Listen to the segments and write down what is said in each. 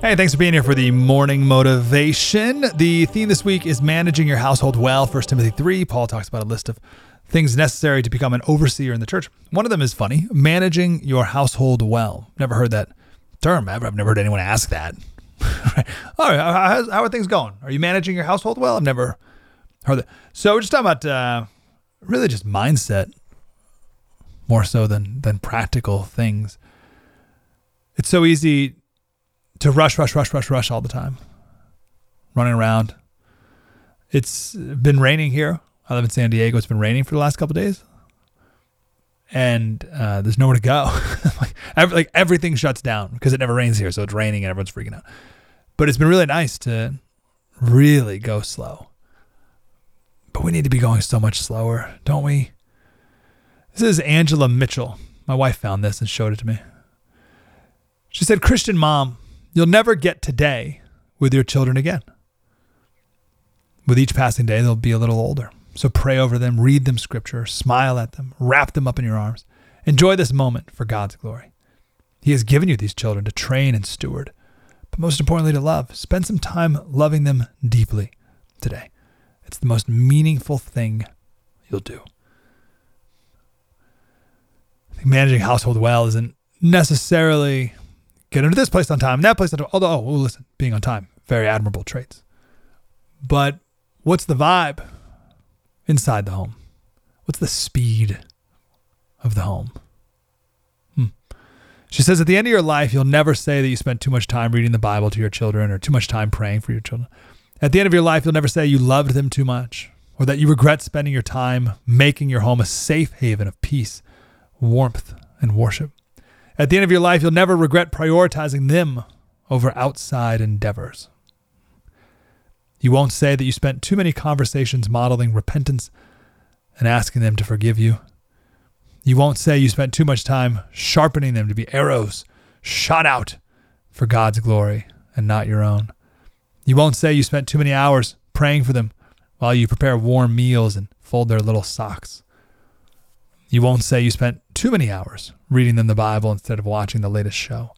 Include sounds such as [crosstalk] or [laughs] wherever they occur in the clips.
Hey, thanks for being here for the morning motivation. The theme this week is managing your household well. 1 Timothy 3, Paul talks about a list of things necessary to become an overseer in the church. One of them is funny managing your household well. Never heard that term. I've never heard anyone ask that. [laughs] All right, how, how, are things going? Are you managing your household well? I've never heard that. So we're just talking about uh, really just mindset more so than than practical things. It's so easy to rush, rush, rush, rush, rush all the time, running around. It's been raining here. I live in San Diego. It's been raining for the last couple days, and uh, there's nowhere to go. [laughs] like, every, like everything shuts down because it never rains here, so it's raining and everyone's freaking out. But it's been really nice to really go slow. But we need to be going so much slower, don't we? This is Angela Mitchell. My wife found this and showed it to me. She said, Christian mom, You'll never get today with your children again. With each passing day, they'll be a little older. So pray over them, read them scripture, smile at them, wrap them up in your arms. Enjoy this moment for God's glory. He has given you these children to train and steward, but most importantly, to love. Spend some time loving them deeply today. It's the most meaningful thing you'll do. Managing household well isn't necessarily get into this place on time, that place on time. Although, oh, listen, being on time, very admirable traits. But what's the vibe inside the home? What's the speed of the home? Hmm. She says, at the end of your life, you'll never say that you spent too much time reading the Bible to your children or too much time praying for your children. At the end of your life, you'll never say you loved them too much or that you regret spending your time making your home a safe haven of peace, warmth, and worship. At the end of your life, you'll never regret prioritizing them over outside endeavors. You won't say that you spent too many conversations modeling repentance and asking them to forgive you. You won't say you spent too much time sharpening them to be arrows shot out for God's glory and not your own. You won't say you spent too many hours praying for them while you prepare warm meals and fold their little socks. You won't say you spent too many hours reading them the Bible instead of watching the latest show.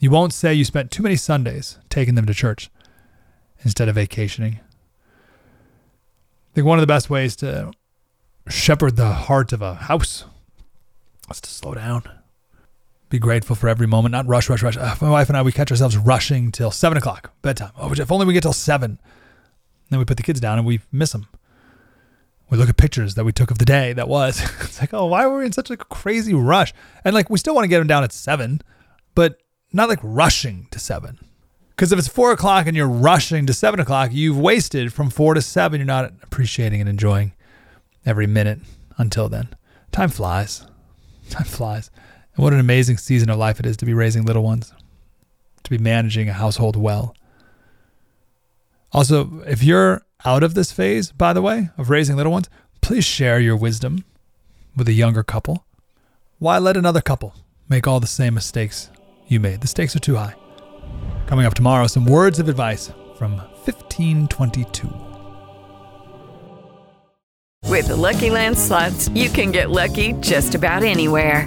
You won't say you spent too many Sundays taking them to church instead of vacationing. I think one of the best ways to shepherd the heart of a house is to slow down. Be grateful for every moment, not rush, rush, rush. Uh, my wife and I, we catch ourselves rushing till seven o'clock bedtime. Oh, if only we get till seven. Then we put the kids down and we miss them we look at pictures that we took of the day that was. [laughs] it's like, oh, why were we in such a crazy rush? And like, we still want to get them down at seven, but not like rushing to seven. Because if it's four o'clock and you're rushing to seven o'clock, you've wasted from four to seven. You're not appreciating and enjoying every minute until then. Time flies. Time flies. And what an amazing season of life it is to be raising little ones, to be managing a household well. Also, if you're out of this phase, by the way, of raising little ones, please share your wisdom with a younger couple. Why let another couple make all the same mistakes you made? The stakes are too high. Coming up tomorrow, some words of advice from 1522. With the Lucky Land slots, you can get lucky just about anywhere.